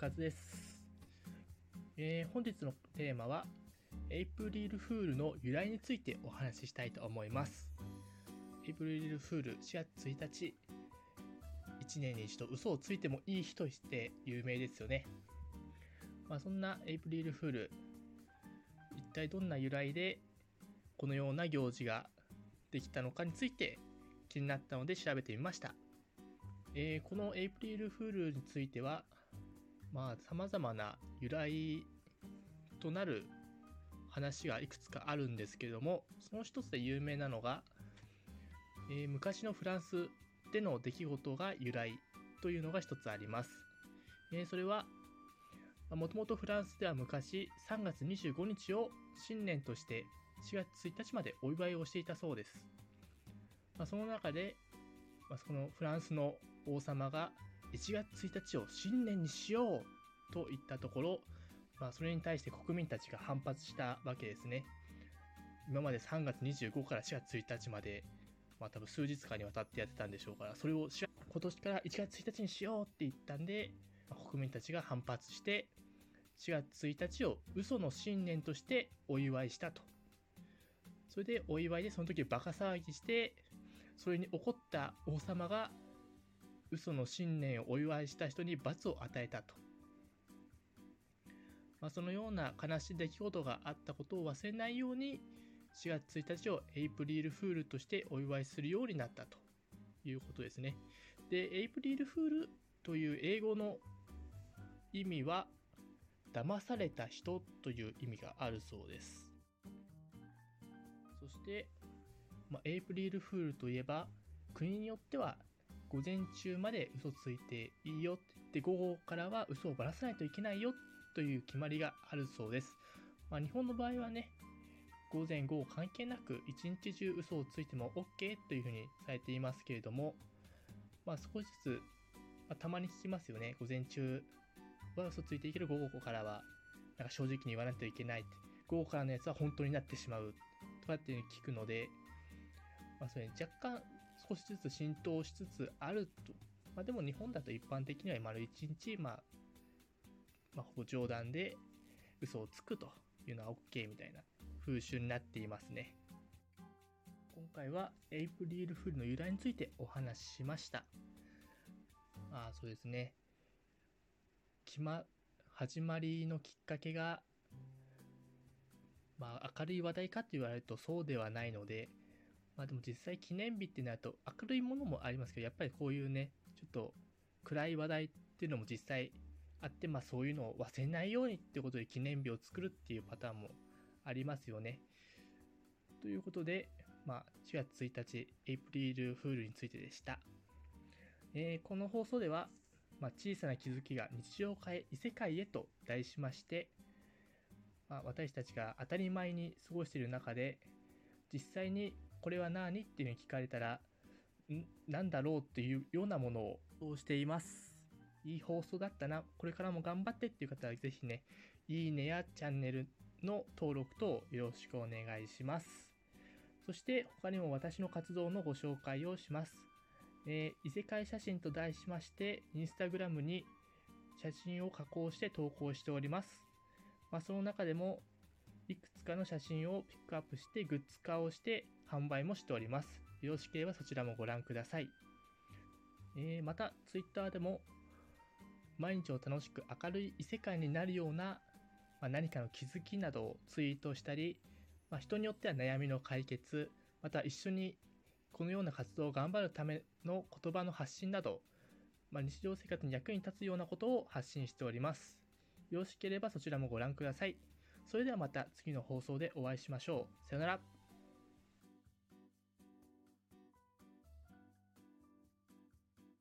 和です、えー、本日のテーマはエイプリルフールの由来についてお話ししたいと思います。エイプリルフール4月1日1年に一度嘘をついてもいい日として有名ですよね。まあ、そんなエイプリルフール一体どんな由来でこのような行事ができたのかについて気になったので調べてみました。えー、このエイプリルフールについては、まあ、様々な由来となる話がいくつかあるんですけれども、その一つで有名なのが、えー、昔のフランスでの出来事が由来というのが一つあります。えー、それは、もともとフランスでは昔3月25日を新年として4月1日までお祝いをしていたそうです。まあ、その中で、まあ、そのフランスの王様が1月1日を新年にしようと言ったところ、まあ、それに対して国民たちが反発したわけですね。今まで3月25から4月1日まで、まあ多分数日間にわたってやってたんでしょうから、それを今年から1月1日にしようって言ったんで、まあ、国民たちが反発して、4月1日を嘘の新年としてお祝いしたと。それでお祝いでその時バカ騒ぎして、それに怒った王様が嘘の新年をお祝いした人に罰を与えたと。まあ、そのような悲しい出来事があったことを忘れないように4月1日をエイプリルフールとしてお祝いするようになったということですね。で、エイプリルフールという英語の意味は騙された人という意味があるそうです。そして、まあ、エイプリルフールといえば、国によっては午前中まで嘘ついていいよって午後からは嘘をばらさないといけないよという決まりがあるそうです。まあ、日本の場合はね、午前午後関係なく一日中嘘をついても OK というふうにされていますけれども、まあ、少しずつ、まあ、たまに聞きますよね。午前中は嘘ついていける午後からは、なんか正直に言わないといけないって。午後からのやつは本当になってしまう。とかっていう聞くので、まあ、それ若干少しずつ浸透しつつあると。まあ、でも日本だと一般的には丸一日、まあ、まあ、ほぼ冗談で嘘をつくというのは OK みたいな風習になっていますね。今回はエイプリルフールの由来についてお話ししました。ああ、そうですね。決ま、始まりのきっかけが、まあ明るい話題かって言われるとそうではないので、まあでも実際記念日ってなると明るいものもありますけど、やっぱりこういうね、ちょっと暗い話題っていうのも実際あって、まあそういうのを忘れないようにってことで記念日を作るっていうパターンもありますよね。ということで、まあ4月1日、エイプリルフールについてでした。えー、この放送では、まあ、小さな気づきが日常を変え異世界へと題しまして、まあ、私たちが当たり前に過ごしている中で実際にこれは何？っていうふうに聞かれたらん？何だろうっていうようなものをしています。いい放送だったな。これからも頑張ってっていう方はぜひねいいねやチャンネルの登録等よろしくお願いします。そして他にも私の活動のご紹介をします。えー、異世界写真と題しまして、インスタグラムに写真を加工して投稿しております。まあ、その中でも、いくつかの写真をピックアップしてグッズ化をして販売もしております。よろしければそちらもご覧ください。えー、また、Twitter でも、毎日を楽しく明るい異世界になるような、まあ、何かの気づきなどをツイートしたり、まあ、人によっては悩みの解決、また一緒にこのような活動を頑張るための言葉の発信など、まあ、日常生活に役に立つようなことを発信しております。よろしければそちらもご覧ください。それではまた次の放送でお会いしましょう。さよなら。